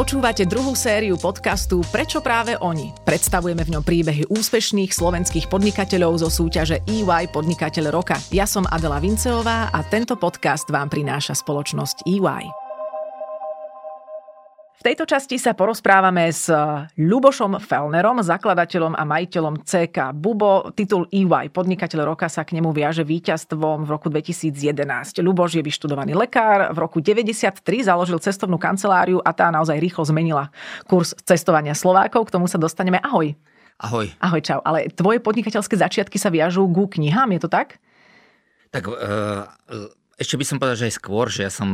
Počúvate druhú sériu podcastu Prečo práve oni? Predstavujeme v ňom príbehy úspešných slovenských podnikateľov zo súťaže EY Podnikateľ roka. Ja som Adela Vinceová a tento podcast vám prináša spoločnosť EY. V tejto časti sa porozprávame s Lubošom Felnerom, zakladateľom a majiteľom CK Bubo. Titul EY, podnikateľ roka, sa k nemu viaže víťazstvom v roku 2011. Luboš je vyštudovaný lekár, v roku 93 založil cestovnú kanceláriu a tá naozaj rýchlo zmenila kurz cestovania Slovákov. K tomu sa dostaneme. Ahoj. Ahoj. Ahoj, čau. Ale tvoje podnikateľské začiatky sa viažú ku knihám, je to tak? Tak uh, ešte by som povedal, že aj skôr, že ja som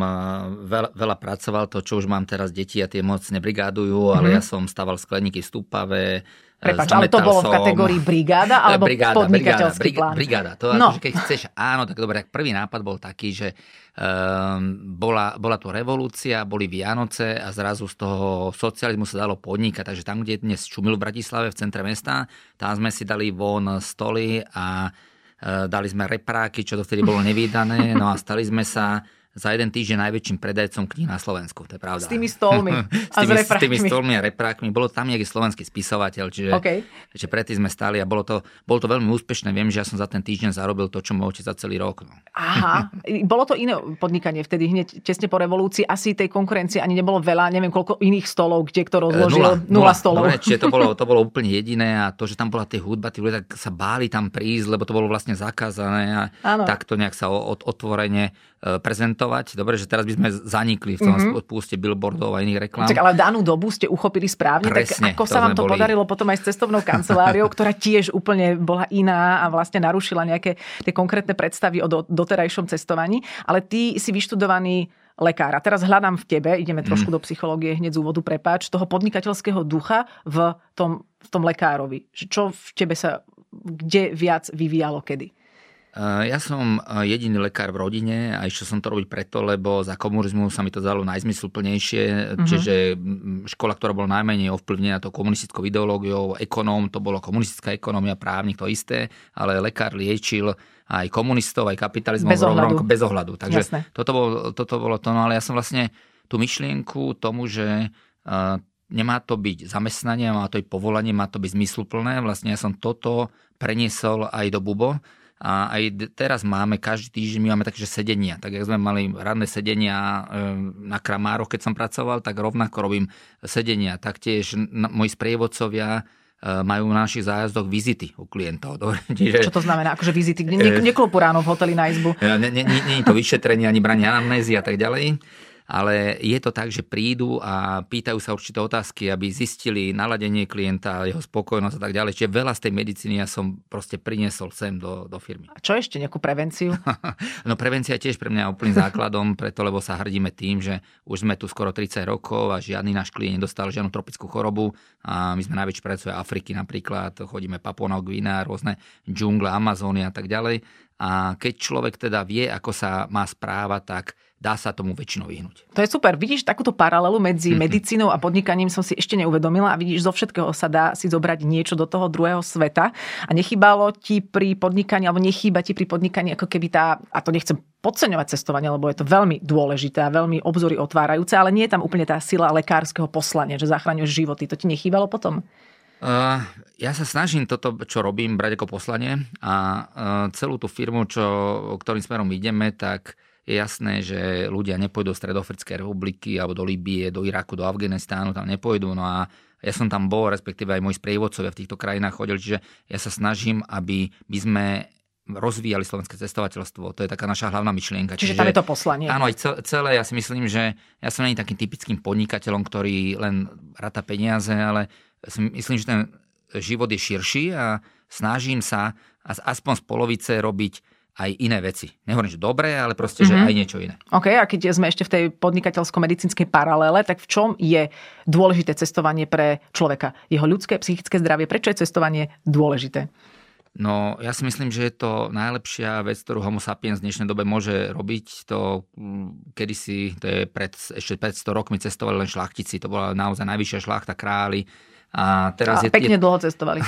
veľa, veľa pracoval, to čo už mám teraz deti a tie moc nebrigádujú, mm-hmm. ale mhm. ja som staval skleníky v Stúpave, Prepač, ale to bolo v kategórii brigáda alebo brigáda, podnikateľský brigáda, plán? Brigáda, to no. akože keď chceš, áno, tak dobre, tak prvý nápad bol taký, že um, bola, bola tu revolúcia, boli Vianoce a zrazu z toho socializmu sa dalo podnikať, takže tam, kde dnes čumil v Bratislave, v centre mesta, tam sme si dali von stoly a Eh, dali sme repráky, čo to vtedy bolo nevýdané, no a stali sme sa za jeden týždeň najväčším predajcom kníh na Slovensku, to je pravda. S tými stolmi a s, tými, s, s tými stolmi a reprákmi. Bolo tam nejaký slovenský spisovateľ, čiže okay. že predtým sme stali a bolo to, bolo to veľmi úspešné. Viem, že ja som za ten týždeň zarobil to, čo môžete za celý rok. No. Aha, bolo to iné podnikanie vtedy, hneď tesne po revolúcii. Asi tej konkurencie ani nebolo veľa, neviem koľko iných stolov, kde kto rozložil. Nula, nula, nula stolov. Dobre, čiže to bolo, to bolo úplne jediné a to, že tam bola tie hudba, tí ľudia tak sa báli tam prísť, lebo to bolo vlastne zakázané a takto nejak sa otvorene e, prezentovať. Dobre, že teraz by sme zanikli v tom mm-hmm. púste billboardov a iných reklám. Tak ale danú dobu ste uchopili správne, Presne, tak ako sa vám to boli... podarilo potom aj s cestovnou kanceláriou, ktorá tiež úplne bola iná a vlastne narušila nejaké tie konkrétne predstavy o doterajšom cestovaní. Ale ty si vyštudovaný lekár. A teraz hľadám v tebe, ideme mhm. trošku mm. do psychológie hneď z úvodu, prepáč, toho podnikateľského ducha v tom, v tom lekárovi. Čo v tebe sa, kde viac vyvíjalo kedy? Eh, ja som eh, jediný lekár v rodine a išiel som to robiť preto, lebo za komunizmu sa mi to zdalo najzmysluplnejšie, mm-hmm. čiže škola, ktorá bola najmenej ovplyvnená tou komunistickou ideológiou, ekonóm, to bolo komunistická ekonómia, právnik to isté, ale lekár liečil aj komunistov, aj kapitalizmom bez ohľadu. bez ohľadu. Takže toto bolo, toto bolo to, no ale ja som vlastne tú myšlienku tomu, že uh, nemá to byť zamestnanie, má to byť povolanie, má to byť zmysluplné. Vlastne ja som toto preniesol aj do Bubo a aj teraz máme, každý týždeň my máme také sedenia. Tak jak sme mali ranné sedenia ehm, na Kramároch, keď som pracoval, tak rovnako robím sedenia. Taktiež moji sprievodcovia ehm, majú na našich zájazdoch vizity u klientov. Čiže, Čo to znamená? Akože vizity? Ne, neklopú ráno v hoteli na izbu. Nie je to vyšetrenie, ani branie anamnézy a tak ďalej ale je to tak, že prídu a pýtajú sa určité otázky, aby zistili naladenie klienta, jeho spokojnosť a tak ďalej. Čiže veľa z tej medicíny ja som proste priniesol sem do, do firmy. A čo ešte, nejakú prevenciu? no prevencia je tiež pre mňa úplným základom, preto lebo sa hrdíme tým, že už sme tu skoro 30 rokov a žiadny náš klient nedostal žiadnu tropickú chorobu a my sme najväčší predstavuje Afriky napríklad, chodíme Papua Guinea, rôzne džungle, Amazóny a tak ďalej. A keď človek teda vie, ako sa má správať, tak dá sa tomu väčšinou vyhnúť. To je super. Vidíš takúto paralelu medzi medicínou a podnikaním som si ešte neuvedomila a vidíš, zo všetkého sa dá si zobrať niečo do toho druhého sveta a nechýbalo ti pri podnikaní alebo nechýba ti pri podnikaní ako keby tá, a to nechcem podceňovať cestovanie, lebo je to veľmi dôležité a veľmi obzory otvárajúce, ale nie je tam úplne tá sila lekárskeho poslania, že zachraňuješ životy. To ti nechýbalo potom? Uh, ja sa snažím toto, čo robím, brať ako poslanie a uh, celú tú firmu, čo, ktorým smerom ideme, tak je jasné, že ľudia nepôjdu do Stredoafrickej republiky alebo do Libie, do Iraku, do Afganistánu, tam nepôjdu. No a ja som tam bol, respektíve aj moji sprievodcovia v týchto krajinách chodili, čiže ja sa snažím, aby my sme rozvíjali slovenské cestovateľstvo. To je taká naša hlavná myšlienka. Čiže, Čiže tam je to poslanie. Áno, aj celé. Ja si myslím, že ja som není takým typickým podnikateľom, ktorý len rata peniaze, ale myslím, že ten život je širší a snažím sa aspoň z polovice robiť aj iné veci. Nehovorím, že dobré, ale proste, mm-hmm. že mhm. aj niečo iné. OK, a keď sme ešte v tej podnikateľsko-medicínskej paralele, tak v čom je dôležité cestovanie pre človeka? Jeho ľudské, psychické zdravie, prečo je cestovanie dôležité? No, ja si myslím, že je to najlepšia vec, ktorú Homo sapiens v dnešnej dobe môže robiť. To mm, kedysi, to je pred, ešte pred 100 rokmi cestovali len šlachtici, to bola naozaj najvyššia šlachta králi. A teraz a je, pekne je... dlho cestovali.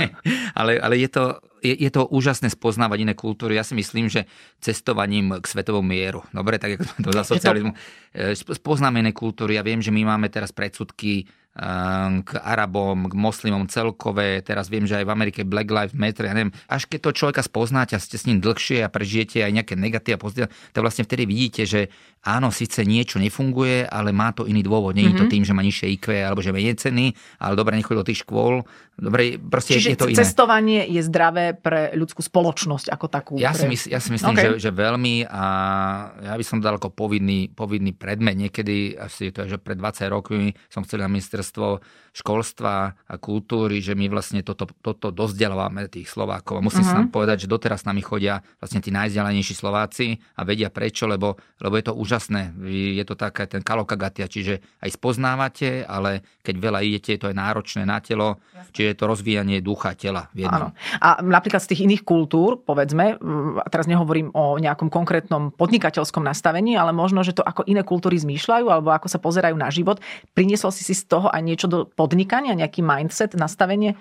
ale, ale je to, je, je to úžasné spoznávať iné kultúry. Ja si myslím, že cestovaním k svetovom mieru, dobre, tak ako to za socializmu, to... spoznáme iné kultúry. Ja viem, že my máme teraz predsudky k Arabom, k moslimom celkové. Teraz viem, že aj v Amerike Black Lives Matter, ja neviem, až keď to človeka spoznáte a ste s ním dlhšie a prežijete aj nejaké negatíva, pozitíva, tak vlastne vtedy vidíte, že áno, síce niečo nefunguje, ale má to iný dôvod. Nie je mm-hmm. to mhm. tým, že má nižšie IQ alebo že menej ceny, ale dobre, nechodí do tých škôl. Dobre, proste Čiže je to iné. cestovanie je zdravé pre ľudskú spoločnosť ako takú. Ja, pre... si, mysl, ja si myslím, okay. že, že veľmi a ja by som dal ako povinný, povinný predmet. Niekedy, asi to je, že pred 20 rokmi som chcel na minister ministerstvo školstva a kultúry, že my vlastne toto, toto dozdeľováme tých Slovákov. Musím uh-huh. sa nám povedať, že doteraz s nami chodia vlastne tí najzdelenejší Slováci a vedia prečo, lebo, lebo je to úžasné. Je to také ten kalokagatia, čiže aj spoznávate, ale keď veľa idete, to je náročné na telo, Jasne. čiže je to rozvíjanie ducha tela v jednom. Áno. A napríklad z tých iných kultúr, povedzme, a teraz nehovorím o nejakom konkrétnom podnikateľskom nastavení, ale možno, že to ako iné kultúry zmýšľajú alebo ako sa pozerajú na život, priniesol si si z toho aj niečo do podnikania, nejaký mindset, nastavenie?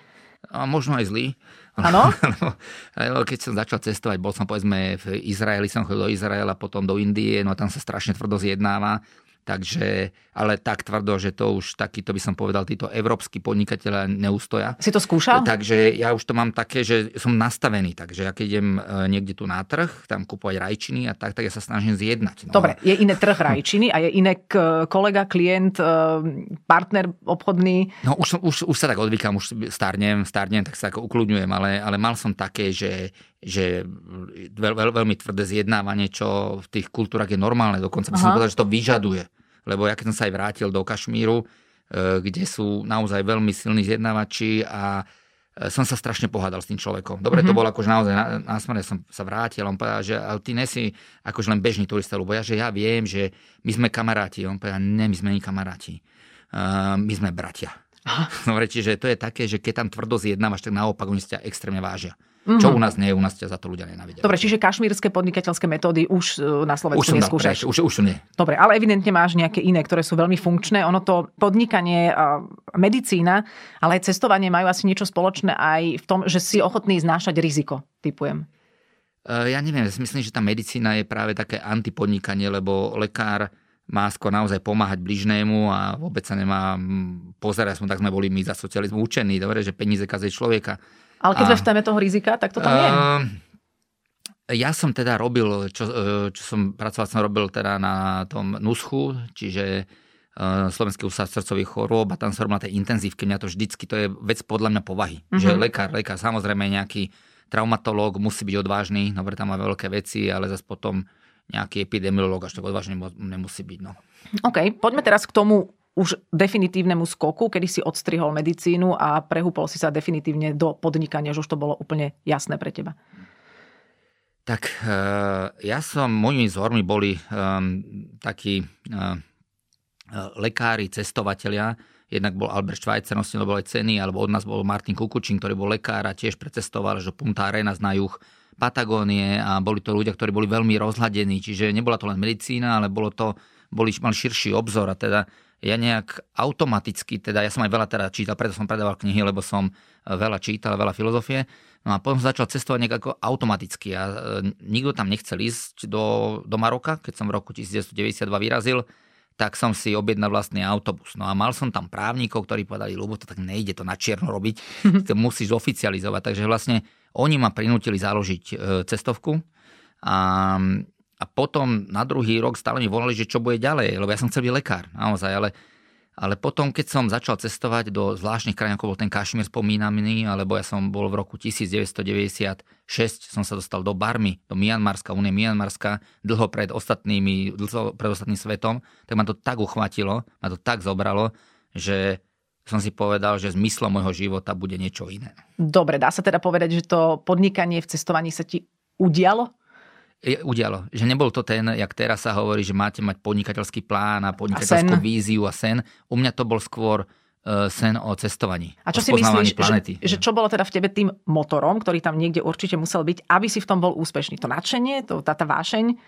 A možno aj zlý. Áno? Keď som začal cestovať, bol som povedzme v Izraeli, som chodil do Izraela, potom do Indie, no tam sa strašne tvrdo zjednáva Takže, ale tak tvrdo, že to už takýto by som povedal, títo európsky podnikateľe neustoja. Si to skúšal? Takže ja už to mám také, že som nastavený, takže ja keď idem e, niekde tu na trh, tam kúpovať rajčiny a tak, tak ja sa snažím zjednať. No. Dobre, je iné trh rajčiny a je iné kolega, klient, e, partner obchodný? No už, už, už sa tak odvykám, už starnem, starnem, tak sa ako ukludňujem, ale, ale mal som také, že že veľ, veľ, veľmi tvrdé zjednávanie, čo v tých kultúrach je normálne, dokonca by som povedal, že to vyžaduje. Lebo ja keď som sa aj vrátil do Kašmíru, e, kde sú naozaj veľmi silní zjednávači a e, som sa strašne pohádal s tým človekom. Dobre, mm-hmm. to mhm. bolo akože naozaj na, smere som sa vrátil, on povedal, že ale ty nesi akože len bežný turista, lebo ja, že ja viem, že my sme kamaráti. On povedal, ne, my sme nie kamaráti. Uh, my sme bratia. Dobre, čiže to je také, že keď tam tvrdo zjednávaš, tak naopak oni sa extrémne vážia. Mm-hmm. Čo u nás nie u nás ťa za to ľudia nenávidia. Dobre, čiže kašmírske podnikateľské metódy už e, na Slovensku už neskúšaš. Už, už nie. Dobre, ale evidentne máš nejaké iné, ktoré sú veľmi funkčné. Ono to podnikanie, medicína, ale aj cestovanie majú asi niečo spoločné aj v tom, že si ochotný znášať riziko, typujem. E, ja neviem, myslím, že tá medicína je práve také antipodnikanie, lebo lekár má skôr naozaj pomáhať bližnému a vôbec sa nemá pozerať, sme tak sme boli my za socializmu učení, dobre, že peníze kazej človeka. Ale keď sme v téme toho rizika, tak to tam je. Ehm, ja som teda robil, čo, e, čo som pracoval, som robil teda na tom NUSCHu, čiže e, Slovenský ústav srdcových chorôb a tam som robil na tej intenzívke. Mňa to vždycky, to je vec podľa mňa povahy. Mm-hmm. Že lekár, lekár, samozrejme nejaký traumatológ musí byť odvážny, dobre, tam má veľké veci, ale zase potom nejaký epidemiológ až tak odvážny nemusí byť. No. OK, poďme teraz k tomu už definitívnemu skoku, kedy si odstrihol medicínu a prehúpol si sa definitívne do podnikania, že už to bolo úplne jasné pre teba? Tak eh, ja som, mojimi vzormi boli um, takí uh, lekári, cestovatelia. Jednak bol Albert Schweitzer, nosil Nobelovej ceny, alebo od nás bol Martin Kukučín, ktorý bol lekár a tiež precestoval že Punta Arenas na juh Patagónie a boli to ľudia, ktorí boli veľmi rozhľadení, čiže nebola to len medicína, ale bolo to, boli, mali širší obzor a teda ja nejak automaticky, teda ja som aj veľa teda čítal, preto som predával knihy, lebo som e, veľa čítal, veľa filozofie. No a potom som začal cestovať nejak ako automaticky. A e, nikto tam nechcel ísť do, do Maroka, keď som v roku 1992 vyrazil, tak som si objednal vlastný autobus. No a mal som tam právnikov, ktorí povedali, lebo to tak nejde to na čierno robiť, to musíš oficializovať. Takže vlastne oni ma prinútili založiť e, cestovku. A a potom na druhý rok stále mi volali, že čo bude ďalej, lebo ja som chcel byť lekár, naozaj, ale, ale potom, keď som začal cestovať do zvláštnych krajín, ako bol ten Kašmír spomínaný, alebo ja som bol v roku 1996, som sa dostal do Barmy, do Mianmarska, Unie Mianmarska, dlho pred ostatnými, dlho pred ostatným svetom, tak ma to tak uchvatilo, ma to tak zobralo, že som si povedal, že zmyslom môjho života bude niečo iné. Dobre, dá sa teda povedať, že to podnikanie v cestovaní sa ti udialo? Udialo. Že nebol to ten, jak teraz sa hovorí, že máte mať podnikateľský plán a podnikateľskú a víziu a sen. U mňa to bol skôr uh, sen o cestovaní. A čo si myslíš, planety. že, že čo bolo teda v tebe tým motorom, ktorý tam niekde určite musel byť, aby si v tom bol úspešný? To nadšenie, to, tá, tá vášeň?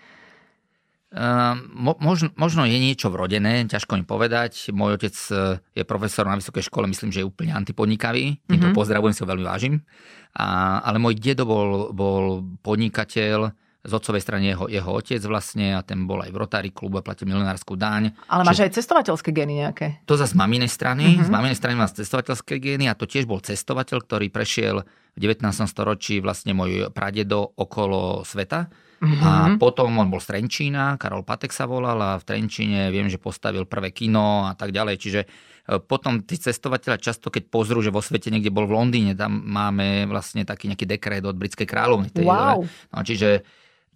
možno, možno je niečo vrodené, ťažko mi povedať. Môj otec e, je profesor na vysokej škole, myslím, že je úplne antipodnikavý. Týmto mm-hmm. pozdravujem, si ho veľmi vážim. A, ale môj dedo bol, bol podnikateľ, z otcovej strany jeho, jeho otec vlastne a ten bol aj v Rotary klube, platil milionárskú daň. Ale máš Čiže, aj cestovateľské gény nejaké? To zase z maminej strany. Mm-hmm. Z maminej strany má cestovateľské gény a to tiež bol cestovateľ, ktorý prešiel v 19. storočí vlastne môj pradedo okolo sveta Mm-hmm. A potom on bol z Trenčína, Karol Patek sa volal a v Trenčíne viem, že postavil prvé kino a tak ďalej. Čiže e, potom tí cestovateľa často, keď pozrú, že vo svete niekde bol v Londýne, tam máme vlastne taký nejaký dekret od britskej kráľovny. Wow. No, čiže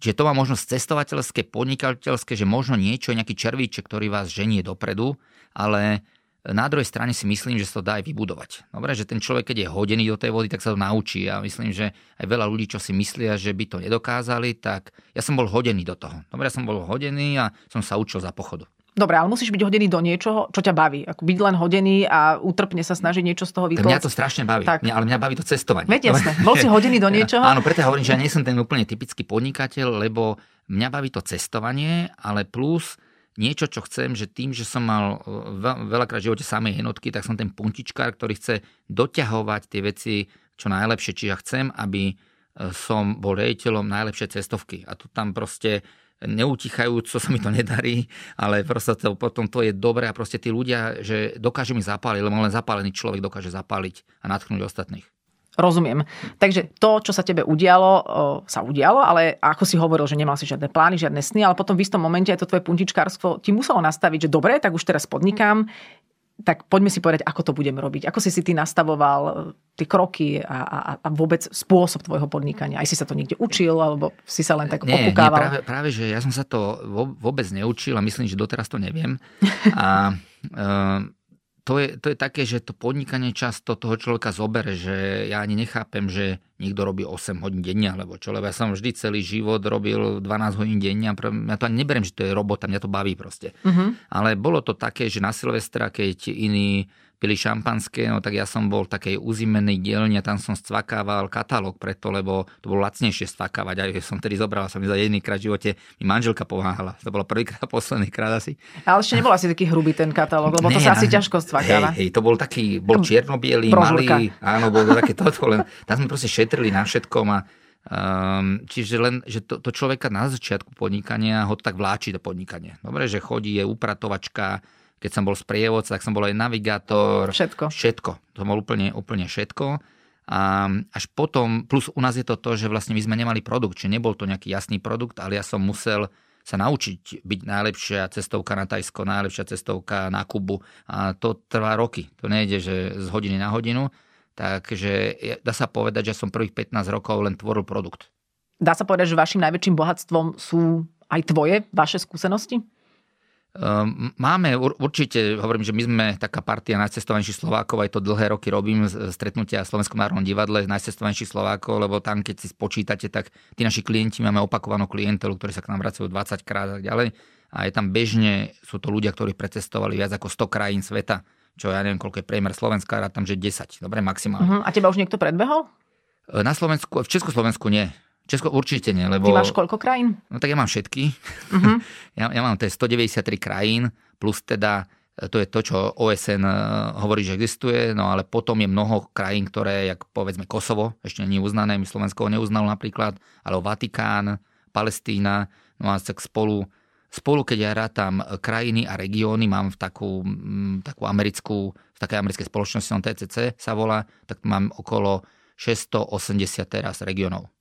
Čiže to má možnosť cestovateľské, podnikateľské, že možno niečo, nejaký červíček, ktorý vás ženie dopredu, ale na druhej strane si myslím, že sa to dá aj vybudovať. Dobre, že ten človek, keď je hodený do tej vody, tak sa to naučí. A myslím, že aj veľa ľudí, čo si myslia, že by to nedokázali, tak ja som bol hodený do toho. Dobre, ja som bol hodený a som sa učil za pochodu. Dobre, ale musíš byť hodený do niečoho, čo ťa baví. Ako byť len hodený a útrpne sa snažiť niečo z toho vyklať. Mňa to strašne baví, tak. Mňa, ale mňa baví to cestovanie. Veď jasne, bol si hodený do niečoho? Áno, preto hovorím, že ja nie som ten úplne typický podnikateľ, lebo mňa baví to cestovanie, ale plus niečo, čo chcem, že tým, že som mal e, veľakrát v živote samej jednotky, tak som ten puntičkár, ktorý chce doťahovať tie veci čo najlepšie. Čiže ja chcem, aby e, som bol rejiteľom najlepšej cestovky. A tu tam proste neutichajúco sa mi to nedarí, ale proste to, potom to je dobré a proste tí ľudia, že dokáže mi zapáliť, lebo len zapálený človek dokáže zapáliť a natchnúť ostatných. Rozumiem. Takže to, čo sa tebe udialo, sa udialo, ale ako si hovoril, že nemal si žiadne plány, žiadne sny, ale potom v istom momente aj to tvoje puntičkárstvo ti muselo nastaviť, že dobre, tak už teraz podnikám, tak poďme si povedať, ako to budem robiť. Ako si si ty nastavoval e, tie kroky a, a, a vôbec spôsob tvojho podnikania? Aj si sa to niekde učil, alebo si sa len tak nie, opukával? Nie, práve, práve, že ja som sa to vôbec neučil a myslím, že doteraz to neviem. A e, to je, to je také, že to podnikanie často toho človeka zobere, že ja ani nechápem, že niekto robí 8 hodín denne, alebo čo, lebo ja som vždy celý život robil 12 hodín denne a ja to ani neberiem, že to je robota, mňa to baví proste. Uh-huh. Ale bolo to také, že na Silvestra, keď iní pili šampanské, no tak ja som bol v takej uzimenej dielni a tam som stvakával katalóg preto, lebo to bolo lacnejšie stvakávať. A som tedy zobral, som mi za jedný krát v živote mi manželka pomáhala. To bolo prvýkrát, posledný krát asi. Ale ešte nebol asi taký hrubý ten katalóg, lebo ne, to sa asi ťažko stvakáva. Hej, hej, to bol taký, bol čierno-biely, malý, áno, bol také toto, len tam sme proste šetrili na všetkom a Um, čiže len, že to, to človeka na začiatku podnikania ho tak vláči do podnikania. Dobre, že chodí, je upratovačka, keď som bol sprievodca, tak som bol aj navigátor. Všetko. Všetko. To bol úplne, úplne všetko. A až potom, plus u nás je to to, že vlastne my sme nemali produkt, čiže nebol to nejaký jasný produkt, ale ja som musel sa naučiť byť najlepšia cestovka na Tajsko, najlepšia cestovka na Kubu. A to trvá roky. To nejde, že z hodiny na hodinu. Takže dá sa povedať, že som prvých 15 rokov len tvoril produkt. Dá sa povedať, že vašim najväčším bohatstvom sú aj tvoje, vaše skúsenosti? Ehm, máme určite, hovorím, že my sme taká partia najcestovanejších Slovákov, aj to dlhé roky robím stretnutia v Slovenskom národnom divadle najcestovanejších Slovákov, lebo tam, keď si spočítate, tak tí naši klienti máme opakovanú klientelu, ktorí sa k nám vracajú 20 krát a tak ďalej. A je tam bežne, sú to ľudia, ktorí precestovali viac ako 100 krajín sveta, čo ja neviem, koľko je priemer Slovenska, rád tam, že 10, dobre, maximálne. Uh-huh. A teba už niekto predbehol? Na Slovensku, v Československu nie. Česko určite nie, lebo... Ty máš koľko krajín? No tak ja mám všetky. Uh-huh. ja, ja mám to je 193 krajín, plus teda e, to je to, čo OSN e, hovorí, že existuje, no ale potom je mnoho krajín, ktoré, jak povedzme Kosovo, ešte nie je uznané, my Slovensko ho neuznalo napríklad, ale Vatikán, Palestína, no a tak spolu, spolu keď ja rátam krajiny a regióny, mám v takú, takú americkú, v takej americkej spoločnosti, on TCC sa volá, tak mám okolo 680 teraz regiónov.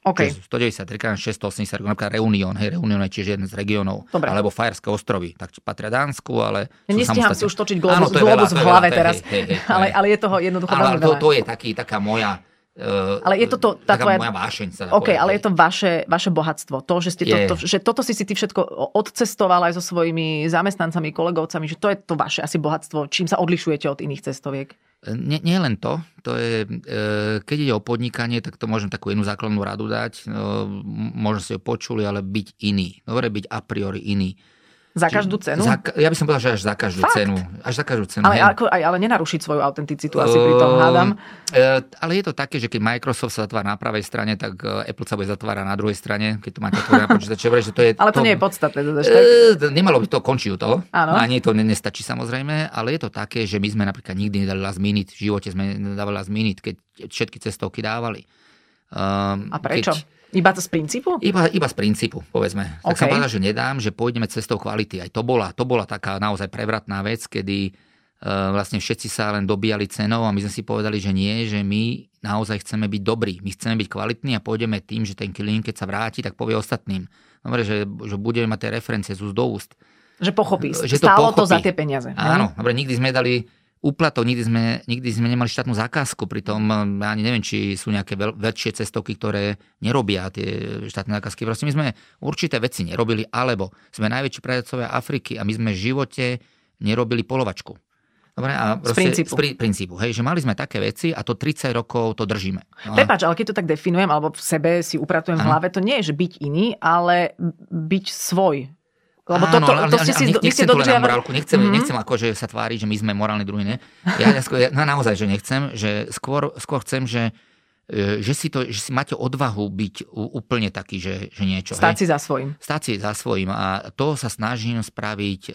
Okay. 193 krát 680, napríklad Reunion, hej, Reunion je tiež jeden z regiónov, alebo Fajerské ostrovy, tak patria Dánsku, ale... Ja nestíham si už točiť globus, Áno, to globus veľa, v hlave veľa, teraz, hej, hej, hej, ale, ale je toho jednoducho ale, veľmi to, to je taký, taká moja Uh, ale je toto tá tvoja... moja vášeň. Sa OK, ale je to vaše, vaše bohatstvo. To, že, ste to, to, že toto si si ty všetko odcestoval aj so svojimi zamestnancami, kolegovcami, že to je to vaše asi bohatstvo, čím sa odlišujete od iných cestoviek. Nie, nie len to, to je, e, keď ide o podnikanie, tak to môžem takú jednu základnú radu dať, e, možno si ho počuli, ale byť iný. Dobre, byť a priori iný. Za každú cenu? Za, ja by som povedal, že až za každú Fakt? cenu. Až za každú cenu. Ale, ako, aj, ale nenarušiť svoju autenticitu asi uh, pri tom hádam. Uh, ale je to také, že keď Microsoft sa zatvára na pravej strane, tak e, Apple sa bude zatvárať na druhej strane, keď to máte otvorené počítače. Že to je ale to, to nie je podstatné. Teda, uh, nemalo by to, končí to. Áno. Ani to nestačí samozrejme, ale je to také, že my sme napríklad nikdy nedali last minute, v živote sme nedávali last minute, keď všetky cestovky dávali. Um, A prečo? Keď, iba to z princípu? Iba, iba z princípu, povedzme. Okay. Tak som povedal, že nedám, že pôjdeme cestou kvality. Aj to bola, to bola taká naozaj prevratná vec, kedy uh, vlastne všetci sa len dobíjali cenou a my sme si povedali, že nie, že my naozaj chceme byť dobrí. My chceme byť kvalitní a pôjdeme tým, že ten klient, keď sa vráti, tak povie ostatným. Dobre, že, že budeme mať tie referencie z úst do úst. Že pochopí. Že Stálo to, pochopí. to za tie peniaze. Áno, dobre, nikdy sme dali úplatok, nikdy sme, nikdy sme nemali štátnu zákazku, pritom ja ani neviem, či sú nejaké veľ, väčšie cestovky, ktoré nerobia tie štátne zákazky. Proste my sme určité veci nerobili, alebo sme najväčší predajcovia Afriky a my sme v živote nerobili polovačku. Dobre, a z princípu. Z prí, princípu hej, že mali sme také veci a to 30 rokov to držíme. No Prepač, ale keď to tak definujem, alebo v sebe si upratujem ano. v hlave, to nie je, že byť iný, ale byť svoj. Lebo Áno, toto, to ste si, nech, nechcem tu len na morálku, nechcem, mm-hmm. nechcem akože sa tváriť, že my sme morálni druhý, ne? Ja, ja, no, naozaj, že nechcem, že skôr, skôr chcem, že že si, to, že si máte odvahu byť úplne taký, že, že niečo. Stáť si za svojím. Stáť si za svojím a to sa snažím spraviť e,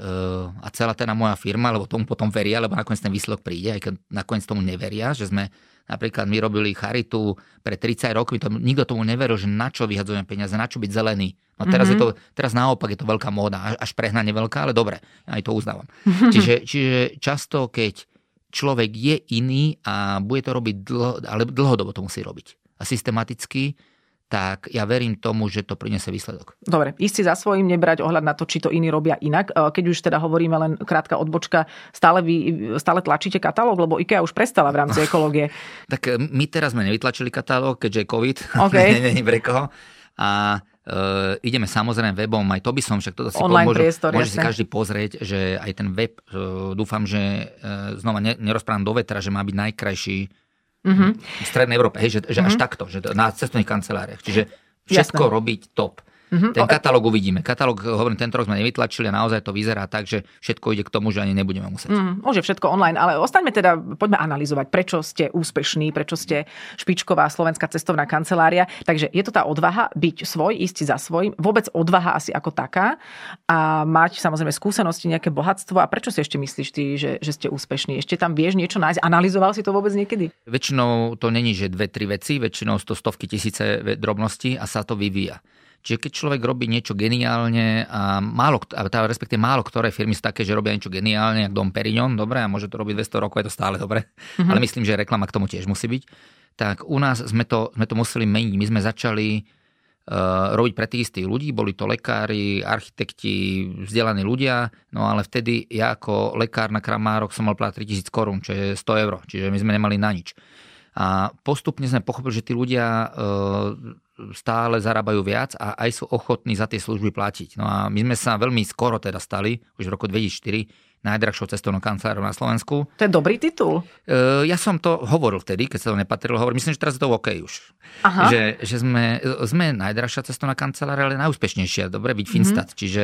a celá teda moja firma, lebo tomu potom veria, lebo nakoniec ten výsledok príde, aj keď nakoniec tomu neveria, že sme Napríklad my robili charitu pre 30 rokov, to, nikto tomu neveril, že na čo vyhadzujeme peniaze, na čo byť zelený. No teraz, mm-hmm. je to, teraz naopak je to veľká móda, až prehnane veľká, ale dobre, aj to uznávam. čiže, čiže často, keď človek je iný a bude to robiť dlho, ale dlhodobo to musí robiť. A systematicky, tak ja verím tomu, že to priniesie výsledok. Dobre, ísť si za svojím, nebrať ohľad na to, či to iní robia inak. E, keď už teda hovoríme len krátka odbočka, stále, vy, stále tlačíte katalóg, lebo IKEA už prestala v rámci ekológie. tak my teraz sme nevytlačili katalóg, keďže je COVID. Okay. Není pre koho. A Uh, ideme samozrejme webom, aj to by som však toto si Online môže, priestor, môže si každý pozrieť, že aj ten web, uh, dúfam, že uh, znova ne, nerozprávam do vetra, že má byť najkrajší mm-hmm. v Strednej Európe, hej, že, že mm-hmm. až mhm. takto, že na cestovných kanceláriách. Čiže všetko Jasné. robiť top. Mm-hmm. Ten katalóg uvidíme. Katalóg, hovorím, tento rok sme nevytlačili a naozaj to vyzerá tak, že všetko ide k tomu, že ani nebudeme musieť. Mm, môže všetko online, ale ostaňme teda, poďme analyzovať, prečo ste úspešní, prečo ste špičková slovenská cestovná kancelária. Takže je to tá odvaha byť svoj, ísť za svojím, vôbec odvaha asi ako taká a mať samozrejme skúsenosti, nejaké bohatstvo. A prečo si ešte myslíš ty, že, že ste úspešní? Ešte tam vieš niečo nájsť? Analyzoval si to vôbec niekedy? Väčšinou to není, že dve, tri veci, väčšinou to stovky tisíce drobností a sa to vyvíja. Čiže keď človek robí niečo geniálne a málo, a tá, respektíve málo ktoré firmy sú také, že robia niečo geniálne, ako Dom Perignon, dobre, a môže to robiť 200 rokov, je to stále dobre, mm-hmm. ale myslím, že reklama k tomu tiež musí byť. Tak u nás sme to, sme to museli meniť. My sme začali uh, robiť pre tých istých ľudí, boli to lekári, architekti, vzdelaní ľudia, no ale vtedy ja ako lekár na Kramárok som mal platiť 3000 korún, čo je 100 eur, čiže my sme nemali na nič. A postupne sme pochopili, že tí ľudia uh, stále zarábajú viac a aj sú ochotní za tie služby platiť. No a my sme sa veľmi skoro teda stali, už v roku 2004, najdrahšou cestovnou kancelárou na Slovensku. To je dobrý titul. Uh, ja som to hovoril vtedy, keď sa to nepatrilo. Hovorím, myslím, že teraz je to OK už. Aha. Že, že sme, sme najdrahšia cestovná kancelária, ale najúspešnejšia. Dobre, byť Finstat. Mm-hmm. Čiže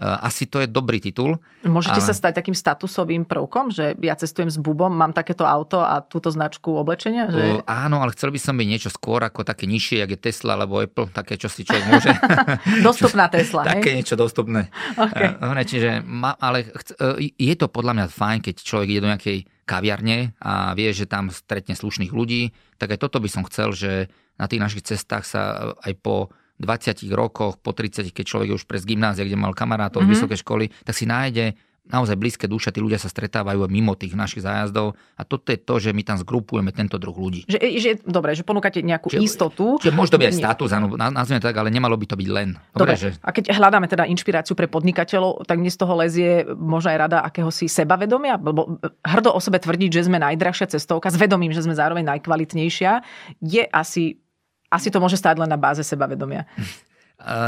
asi to je dobrý titul. Môžete ale... sa stať takým statusovým prvkom, že ja cestujem s Bubom, mám takéto auto a túto značku oblečenia? Že... Uh, áno, ale chcel by som byť niečo skôr ako také nižšie, jak je Tesla alebo Apple, také, čo si človek môže. Dostupná Tesla, Také niečo dostupné. Okay. Uh, čiže, ma, ale chc- uh, je to podľa mňa fajn, keď človek ide do nejakej kaviarne a vie, že tam stretne slušných ľudí, tak aj toto by som chcel, že na tých našich cestách sa aj po 20 rokoch, po 30, keď človek je už pre z gymnázia, kde mal kamarátov mm-hmm. z vysokej školy, tak si nájde naozaj blízke duše, tí ľudia sa stretávajú mimo tých našich zájazdov a toto je to, že my tam zgrupujeme tento druh ľudí. Že, že dobre, že ponúkate nejakú že, istotu. Že môže to byť aj status, áno, nazvime tak, ale nemalo by to byť len. Dobre, dobre že... A keď hľadáme teda inšpiráciu pre podnikateľov, tak mne z toho lezie možno aj rada akéhosi sebavedomia, lebo hrdo o sebe tvrdiť, že sme najdrahšia cestovka, s vedomím, že sme zároveň najkvalitnejšia, je asi asi to môže stáť len na báze sebavedomia.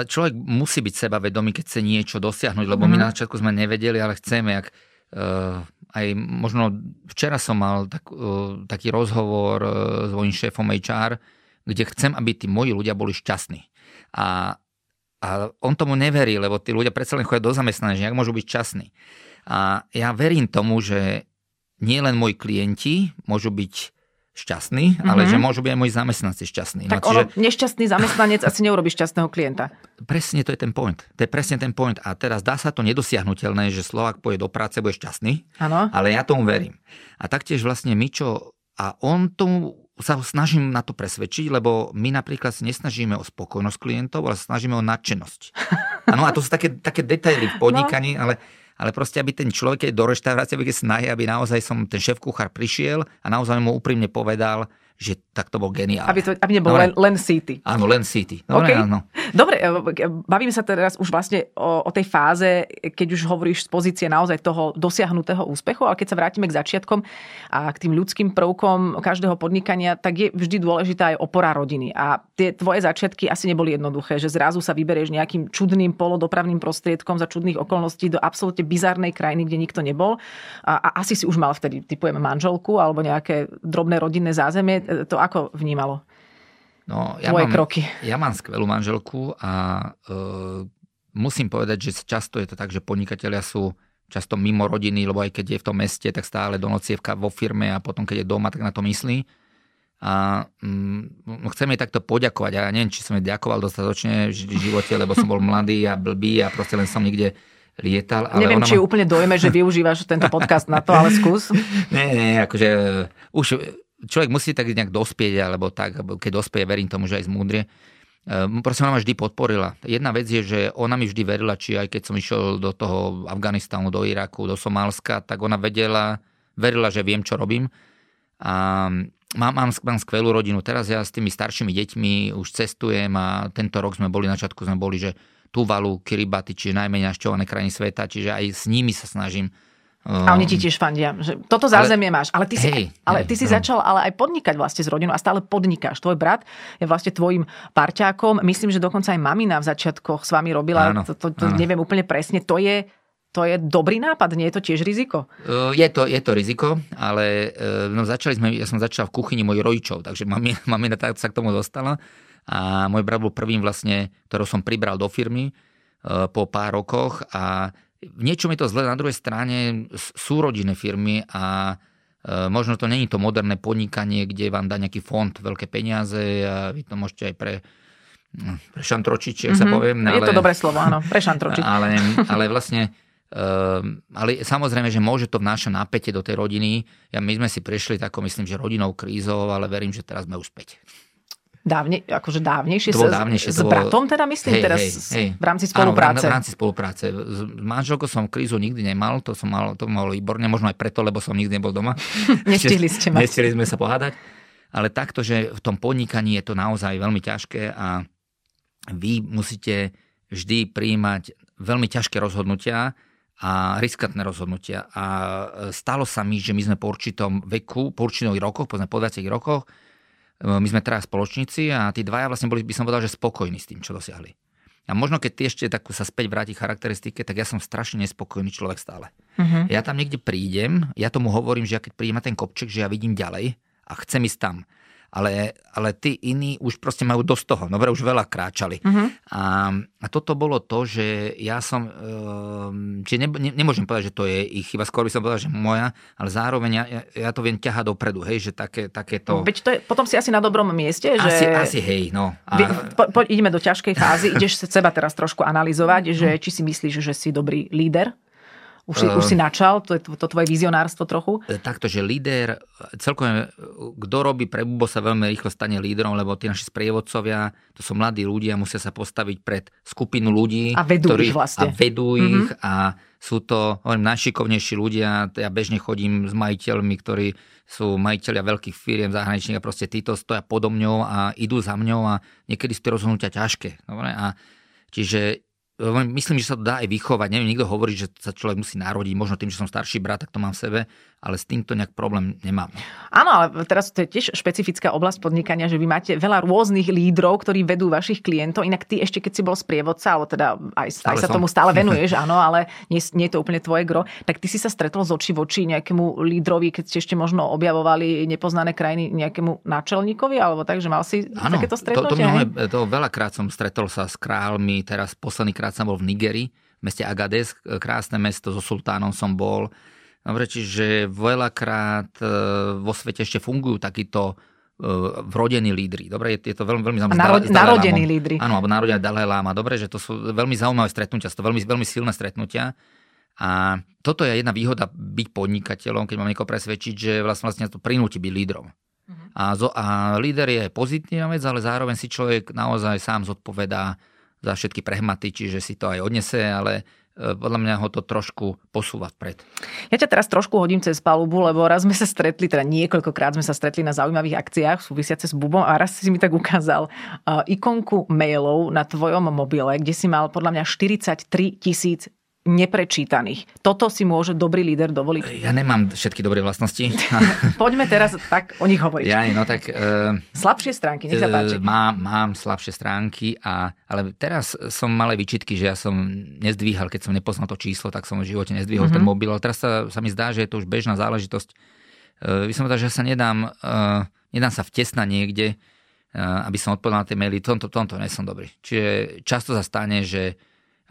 Človek musí byť sebavedomý, keď chce niečo dosiahnuť, lebo mm-hmm. my mhm. na začiatku sme nevedeli, ale chceme, jak uh, aj možno včera som mal tak, uh, taký rozhovor uh, s mojím šéfom HR, kde chcem, aby tí moji ľudia boli šťastní. A a on tomu neverí, lebo tí ľudia predsa len chodia do zamestnania, jak môžu byť časní. A ja verím tomu, že nie len moji klienti môžu byť šťastní, mm-hmm. ale že môžu byť aj moji zamestnanci šťastní. Tak no, čiže... ono, nešťastný zamestnanec asi neurobi šťastného klienta. Presne to je ten point. To je presne ten point. A teraz dá sa to nedosiahnutelné, že Slovak pôjde do práce, bude šťastný, ano. ale ja tomu verím. A taktiež vlastne my čo... A on tomu sa snažím na to presvedčiť, lebo my napríklad sa nesnažíme o spokojnosť klientov, ale snažíme o nadšenosť. Áno, a to sú také, také detaily v podnikaní, no. ale ale proste, aby ten človek, keď do reštaurácie, aby snahy, aby naozaj som ten šéf kuchár prišiel a naozaj mu úprimne povedal, že tak to bol geniálne. Aby, to, aby nebol len, len City. Áno, len City. Dobre, okay. áno. Dobre, e, e, bavíme sa teraz už vlastne o, o tej fáze, keď už hovoríš z pozície naozaj toho dosiahnutého úspechu, ale keď sa vrátime k začiatkom a k tým ľudským prvkom každého podnikania, tak je vždy dôležitá aj opora rodiny. A tie tvoje začiatky asi neboli jednoduché, že zrazu sa vyberieš nejakým čudným polodopravným prostriedkom za čudných okolností do absolútne bizarnej krajiny, kde nikto nebol. A, a asi si už mal vtedy, typujem, manželku alebo nejaké drobné rodinné zázemie to ako vnímalo? No, ja Tvoje mám, kroky. Ja mám skvelú manželku a e, musím povedať, že často je to tak, že podnikatelia sú často mimo rodiny, lebo aj keď je v tom meste, tak stále do noci je vo firme a potom keď je doma, tak na to myslí. A mm, chcem jej takto poďakovať. Ja neviem, či som jej ďakoval dostatočne v živote, lebo som bol mladý a blbý a proste len som niekde lietal. Ale Neviem, či ma... úplne dojme, že využívaš tento podcast na to, ale skús. nie, nie, akože už človek musí tak nejak dospieť, alebo tak, keď dospieje, verím tomu, že aj zmúdrie. Ehm, proste ona ma vždy podporila. Jedna vec je, že ona mi vždy verila, či aj keď som išiel do toho Afganistanu, do Iraku, do Somálska, tak ona vedela, verila, že viem, čo robím. A mám, mám, mám skvelú rodinu. Teraz ja s tými staršími deťmi už cestujem a tento rok sme boli, na začiatku sme boli, že Tuvalu, Kiribati, čiže najmenej našťované krajiny sveta, čiže aj s nimi sa snažím a oni ti tiež fandia, že toto zázemie ale, máš. Ale ty si, hej, ale ty hej, si no. začal ale aj podnikať vlastne s rodinou a stále podnikáš. Tvoj brat je vlastne tvojim parťákom. Myslím, že dokonca aj mamina v začiatkoch s vami robila. Áno, to, to, to áno. neviem úplne presne. To je, to je dobrý nápad, nie je to tiež riziko? Je to, je to riziko, ale no, začali sme, ja som začal v kuchyni mojich rodičov, takže mamina, mamina tak sa k tomu dostala. A môj brat bol prvým vlastne, ktorého som pribral do firmy po pár rokoch a v niečom je to zle, na druhej strane sú rodinné firmy a e, možno to není to moderné podnikanie, kde vám dá nejaký fond veľké peniaze a vy to môžete aj pre, no, pre šantročiť, mm-hmm. sa mhm. poviem. Ale, je to dobré slovo, áno, pre šantročiť. Ale, ale vlastne Um, ale samozrejme, že môže to vnášať napätie do tej rodiny. Ja, my sme si prešli takou, myslím, že rodinou krízou, ale verím, že teraz sme už späť. Dávne, akože dávnejšie, to bolo dávnejšie s, to bolo... bratom teda myslím hej, teraz hej, hej. v rámci spolupráce? Áno, v rámci spolupráce. S manželkou som krízu nikdy nemal, to som mal, to malo výborne, možno aj preto, lebo som nikdy nebol doma. Nestihli ste ma. Nestihli sme sa pohádať. Ale takto, že v tom podnikaní je to naozaj veľmi ťažké a vy musíte vždy prijímať veľmi ťažké rozhodnutia a riskantné rozhodnutia. A stalo sa mi, že my sme po určitom veku, po určitových rokoch, po 20 rokoch, my sme teraz spoločníci a tí dvaja vlastne boli, by som povedal, že spokojní s tým, čo dosiahli. A možno keď ty ešte takú sa späť vráti charakteristike, tak ja som strašne nespokojný človek stále. Uh-huh. Ja tam niekde prídem, ja tomu hovorím, že ja keď prídem na ten kopček, že ja vidím ďalej a chcem ísť tam ale, ale tí iní už proste majú dosť toho. Dobre, už veľa kráčali. Uh-huh. A, a toto bolo to, že ja som, um, čiže ne, ne, nemôžem povedať, že to je ich chyba, skôr by som povedal, že moja, ale zároveň ja, ja to viem ťahať dopredu, hej, že také, takéto... Veď to je, potom si asi na dobrom mieste, že... Asi, asi hej, no. A... Po, po, ideme do ťažkej fázy, ideš seba teraz trošku analyzovať, že či si myslíš, že si dobrý líder už uh, už si načal to, to, to tvoje vizionárstvo trochu? E, takto, že líder, celkom kto robí pre Bubo sa veľmi rýchlo stane lídrom, lebo tí naši sprievodcovia, to sú mladí ľudia, musia sa postaviť pred skupinu ľudí. A vedú ktorí, ich vlastne. A vedú mm-hmm. ich a sú to, hovorím, najšikovnejší ľudia. Ja bežne chodím s majiteľmi, ktorí sú majiteľia veľkých firiem zahraničných a proste títo stoja podo mňou a idú za mňou a niekedy sú tie rozhodnutia ťažké. Dobre? A čiže myslím, že sa to dá aj vychovať. Neviem, niekto hovorí, že sa človek musí narodiť, možno tým, že som starší brat, tak to mám v sebe, ale s týmto nejak problém nemám. Áno, ale teraz to je tiež špecifická oblasť podnikania, že vy máte veľa rôznych lídrov, ktorí vedú vašich klientov. Inak ty ešte, keď si bol sprievodca, alebo teda aj, aj sa som. tomu stále venuješ, áno, ale nie, nie je to úplne tvoje gro, tak ty si sa stretol z očí v oči nejakému lídrovi, keď ste ešte možno objavovali nepoznané krajiny nejakému náčelníkovi, alebo tak, že mal si áno, takéto stretnutie? To, to, to veľakrát som stretol sa s kráľmi, teraz posledný krát som bol v Nigerii, v meste Agades, krásne mesto, so sultánom som bol. Dobre, čiže veľakrát e, vo svete ešte fungujú takíto e, vrodení lídry. Dobre, je, je to veľmi, veľmi zaujímavé. Narod, narodení lídry. Áno, alebo narodení Dalaj Lama. Dobre, že to sú veľmi zaujímavé stretnutia, sú to veľmi, veľmi silné stretnutia. A toto je jedna výhoda byť podnikateľom, keď mám niekoho presvedčiť, že vlastne, vlastne to prinúti byť lídrom. Uh-huh. A, zo, a líder je pozitívna vec, ale zároveň si človek naozaj sám zodpovedá za všetky prehmaty, čiže si to aj odnese, ale e, podľa mňa ho to trošku posúva vpred. Ja ťa teraz trošku hodím cez palubu, lebo raz sme sa stretli, teda niekoľkokrát sme sa stretli na zaujímavých akciách súvisiace s Bubom a raz si mi tak ukázal uh, ikonku mailov na tvojom mobile, kde si mal podľa mňa 43 tisíc neprečítaných. Toto si môže dobrý líder dovoliť. Ja nemám všetky dobré vlastnosti. Poďme teraz tak o nich hovoriť. Ja, no tak... Uh, slabšie stránky, nech sa e, páči. Mám, mám slabšie stránky, a, ale teraz som malé výčitky, že ja som nezdvíhal, keď som nepoznal to číslo, tak som v živote nezdvíhal mm-hmm. ten mobil, ale teraz sa, sa mi zdá, že je to už bežná záležitosť. Uh, by som povedal, že sa nedám, uh, nedám sa vtesnať niekde, uh, aby som odpovedal na tie maily. Tomto, tomto nie som dobrý. Čiže často sa stane, že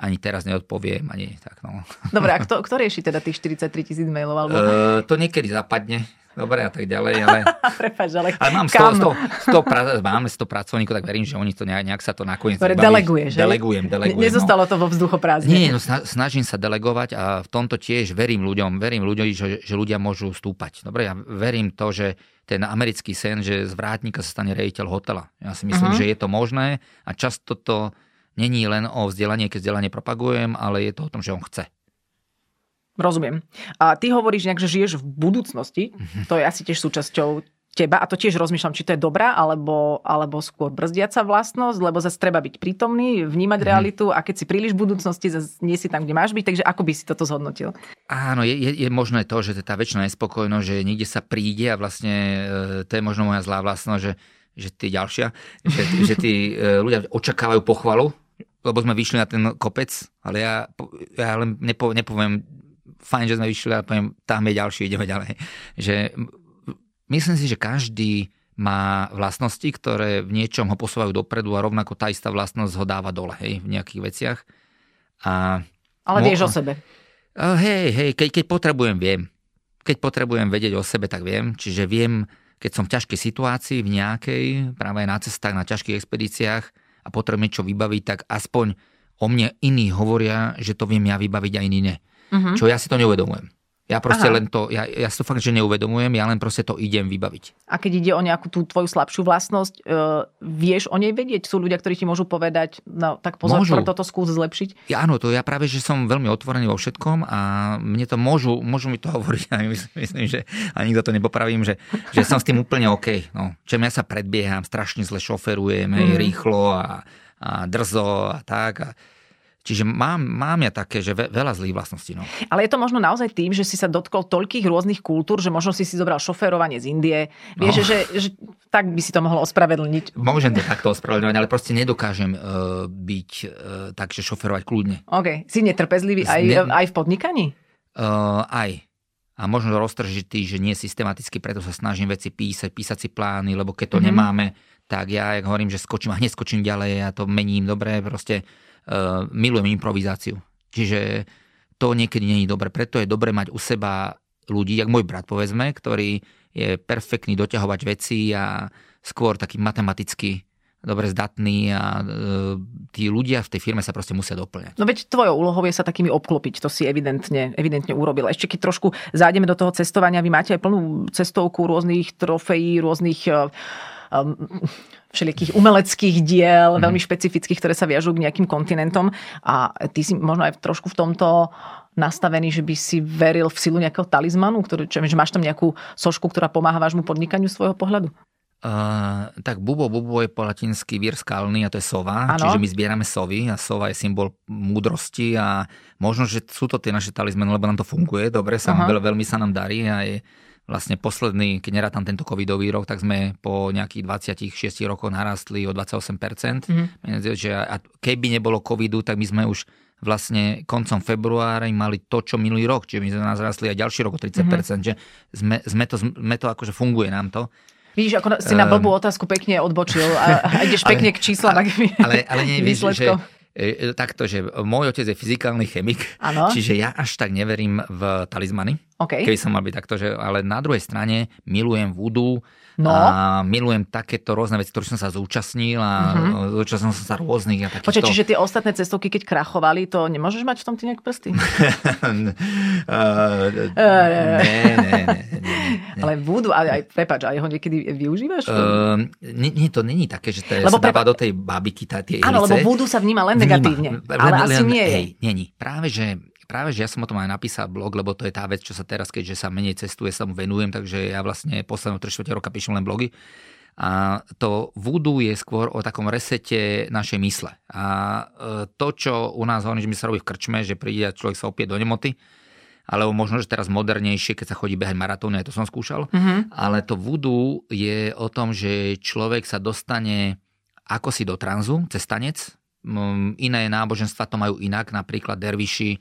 ani teraz neodpoviem, ani tak no. Dobre, a kto, kto rieši teda tých 43 tisíc mailov? Alebo... Uh, to niekedy zapadne, dobre a tak ďalej, ale... Prepač, ale, ale mám 100, 100, 100, pra, máme 100 pracovníkov, tak verím, že oni to nejak, nejak sa to nakoniec... Dobre, deleguješ, Delegujem, delegujem. Ne, nezostalo no. to vo vzduchoprázdne. Nie, no snažím sa delegovať a v tomto tiež verím ľuďom, verím ľuďom, že, že ľudia môžu stúpať. Dobre, ja verím to, že ten americký sen, že z vrátnika sa stane rejiteľ hotela. Ja si myslím, uh-huh. že je to možné a často to není len o vzdelanie, keď vzdelanie propagujem, ale je to o tom, že on chce. Rozumiem. A ty hovoríš nejak, že žiješ v budúcnosti. Mm-hmm. To je asi tiež súčasťou teba a to tiež rozmýšľam, či to je dobrá alebo, alebo skôr brzdiaca vlastnosť, lebo zase treba byť prítomný, vnímať mm. realitu a keď si príliš v budúcnosti, zase nie si tam, kde máš byť, takže ako by si toto zhodnotil? Áno, je, je, je možné to, že tá väčšina nespokojnosť, že niekde sa príde a vlastne e, to je možno moja zlá vlastnosť, že, že tí ďalšia, že, že tí e, ľudia očakávajú pochvalu lebo sme vyšli na ten kopec, ale ja, ja len nepo, nepoviem, fajn, že sme vyšli a poviem, tam je ďalší, ideme ďalej. Že myslím si, že každý má vlastnosti, ktoré v niečom ho posúvajú dopredu a rovnako tá istá vlastnosť ho dáva dole, hej, v nejakých veciach. A ale mo- vieš o sebe. Hej, hej, keď, keď potrebujem, viem. Keď potrebujem vedieť o sebe, tak viem. Čiže viem, keď som v ťažkej situácii, v nejakej, práve na cestách, na ťažkých expedíciách, a potrebujem niečo vybaviť, tak aspoň o mne iní hovoria, že to viem ja vybaviť a iní nie. Uh-huh. Čo ja si to neuvedomujem. Ja proste Aha. len to, ja, ja si to fakt, že neuvedomujem, ja len proste to idem vybaviť. A keď ide o nejakú tú tvoju slabšiu vlastnosť, uh, vieš o nej vedieť? Sú ľudia, ktorí ti môžu povedať, no tak pozor, môžu. toto skús zlepšiť? Ja, áno, to ja práve, že som veľmi otvorený vo všetkom a mne to môžu, môžu mi to hovoriť a myslím, myslím že a nikto to nepopravím, že, že som s tým úplne OK. No, čem ja sa predbieham, strašne zle šoferujem, mm. rýchlo a, a drzo a tak. A, Čiže mám, mám ja také, že veľa zlých vlastností. No. Ale je to možno naozaj tým, že si sa dotkol toľkých rôznych kultúr, že možno si si zobral šoférovanie z Indie. Vieš, no. že, že tak by si to mohol ospravedlniť. Môžem to takto ospravedlňovať, ale proste nedokážem uh, byť uh, tak, že šoferovať kľudne. OK. Si netrpezlivý aj, ne... aj v podnikaní? Uh, aj. A možno roztržitý, že nie systematicky, preto sa snažím veci písať, písať si plány, lebo keď to mm-hmm. nemáme, tak ja, jak hovorím, že skočím a hneď skočím ďalej, ja to mením dobre, proste milujem improvizáciu. Čiže to niekedy není dobre. Preto je dobre mať u seba ľudí, jak môj brat povedzme, ktorý je perfektný doťahovať veci a skôr taký matematicky dobre zdatný a e, tí ľudia v tej firme sa proste musia doplňať. No veď tvojou úlohou je sa takými obklopiť, to si evidentne, evidentne urobil. Ešte keď trošku zájdeme do toho cestovania, vy máte aj plnú cestovku rôznych trofejí, rôznych um, všelijakých umeleckých diel, mm. veľmi špecifických, ktoré sa viažú k nejakým kontinentom. A ty si možno aj trošku v tomto nastavený, že by si veril v silu nejakého talizmanu, ktorý, čo, že máš tam nejakú sošku, ktorá pomáha vášmu podnikaniu svojho pohľadu? Uh, tak bubo, bubo je po latinsky vír skalný a to je sova, ano. čiže my zbierame sovy a sova je symbol múdrosti a možno, že sú to tie naše talizmany, lebo nám to funguje, dobre, sa uh-huh. veľmi sa nám darí a je vlastne posledný, keď nerátam tento covidový rok, tak sme po nejakých 26 rokoch narastli o 28%. Mm-hmm. Že a keby nebolo covidu, tak my sme už vlastne koncom februára mali to, čo minulý rok, čiže my sme nás rastli aj ďalší rok o 30%, mm-hmm. že sme, sme, to, sme to akože funguje nám to. Vidíš, ako si na blbú ehm. otázku pekne odbočil a, a ideš pekne ale, k číslam. Ale, ale, ale nie, vieš, že e, e, takto, že môj otec je fyzikálny chemik, ano. čiže ja až tak neverím v talizmany. Okay. Keby som mal byť takto, že, ale na druhej strane milujem voodoo, No. A milujem takéto rôzne veci, ktoré som sa zúčastnil a mm-hmm. zúčastnil som sa rôznych. A takýchto... Počkaj, čiže tie ostatné cestovky, keď krachovali, to nemôžeš mať v tom ty nejak prsty? ne, ne, ne, Ale vúdu, aj, prepáč, aj ho niekedy využívaš? Uh, nie, nie, to není také, že to lebo sa dáva do tej babiky tá, tie Áno, lebo vúdu sa vníma len negatívne. Ale asi nie je. Hej, není. Práve, že práve, že ja som o tom aj napísal blog, lebo to je tá vec, čo sa teraz, keďže sa menej cestuje, sa mu venujem, takže ja vlastne posledného 3 roka píšem len blogy. A to voodoo je skôr o takom resete našej mysle. A e, to, čo u nás hovorí, že my sa robí v krčme, že príde a človek sa opie do nemoty, alebo možno, že teraz modernejšie, keď sa chodí behať maratóny, aj to som skúšal. Mm-hmm. Ale to voodoo je o tom, že človek sa dostane ako si do tranzu, cez tanec. Iné náboženstva to majú inak, napríklad derviši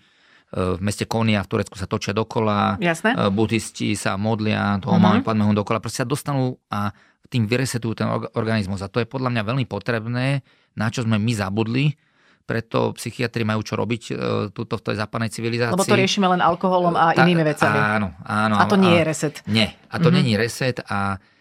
v meste Konia v Turecku sa točia dokola, Jasné. E, buddhisti sa modlia, toho uh-huh. máme padme dokola, proste sa dostanú a tým vyresetujú ten organizmus. A to je podľa mňa veľmi potrebné, na čo sme my zabudli, preto psychiatri majú čo robiť e, túto v tej západnej civilizácii. Lebo to riešime len alkoholom a Ta, inými vecami. Áno, áno. A to nie je reset. Nie, a to mm-hmm. není reset a E,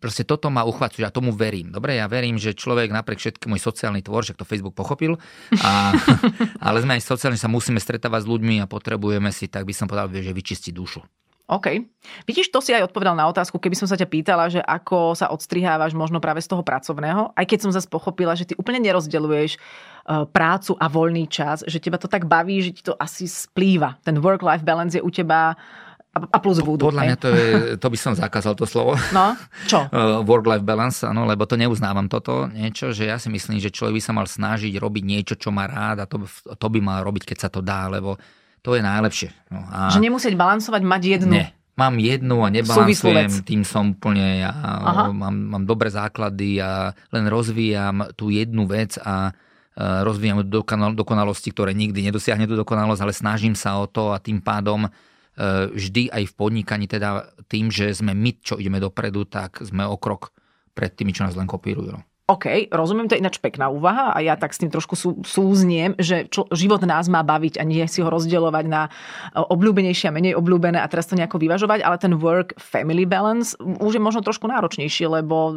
proste toto ma uchvacuje a tomu verím. Dobre, ja verím, že človek napriek všetkému môj sociálny tvor, že to Facebook pochopil, a, ale sme aj sociálne, sa musíme stretávať s ľuďmi a potrebujeme si, tak by som povedal, že vyčistiť dušu. OK. Vidíš, to si aj odpovedal na otázku, keby som sa ťa pýtala, že ako sa odstrihávaš možno práve z toho pracovného, aj keď som zase pochopila, že ty úplne nerozdeľuješ e, prácu a voľný čas, že teba to tak baví, že ti to asi splýva. Ten work-life balance je u teba a plus voodoo. Podľa mňa to, je, to by som zakázal to slovo. No, čo? Eh, work-life balance, áno, lebo to neuznávam toto niečo, že ja si myslím, že človek by sa mal snažiť robiť niečo, čo má rád a to, to by mal robiť, keď sa to dá, lebo to je najlepšie. No, a... Že nemusieť balansovať, mať jednu. Nie, mám jednu a nebalansujem, tým som úplne, ja mám, mám dobré základy a len rozvíjam tú jednu vec a eh, rozvíjam dokonalosti, ktoré nikdy nedosiahne tú dokonalosť, ale snažím sa o to a tým pádom vždy aj v podnikaní, teda tým, že sme my, čo ideme dopredu, tak sme o krok pred tými, čo nás len kopírujú. No. OK, rozumiem, to je ináč pekná úvaha a ja tak s tým trošku sú, súzniem, že čo, život nás má baviť a nie si ho rozdielovať na e, obľúbenejšie a menej obľúbené a teraz to nejako vyvažovať, ale ten work-family balance už je možno trošku náročnejší, lebo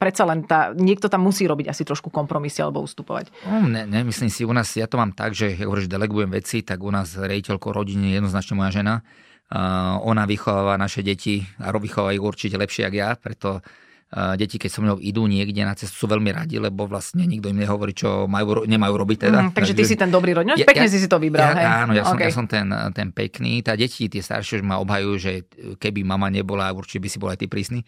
predsa len tá, niekto tam musí robiť asi trošku kompromisy alebo ustupovať. No, ne, ne, myslím si, u nás, ja to mám tak, že keď hovoríš, delegujem veci, tak u nás rejiteľko rodiny je jednoznačne moja žena. Uh, ona vychováva naše deti a vychováva ich určite lepšie, ako ja, preto uh, deti, keď so mnou idú niekde na cestu, sú veľmi radi, lebo vlastne nikto im nehovorí, čo majú, nemajú robiť. Teda. Mm, takže ty si ten dobrý rodina, ja, pekne ja, si si to vybral. Ja, hej? Áno, ja, okay. som, ja som ten, ten pekný. Tá deti, tie staršie, už ma obhajujú, že keby mama nebola, určite by si bol aj ty prísny.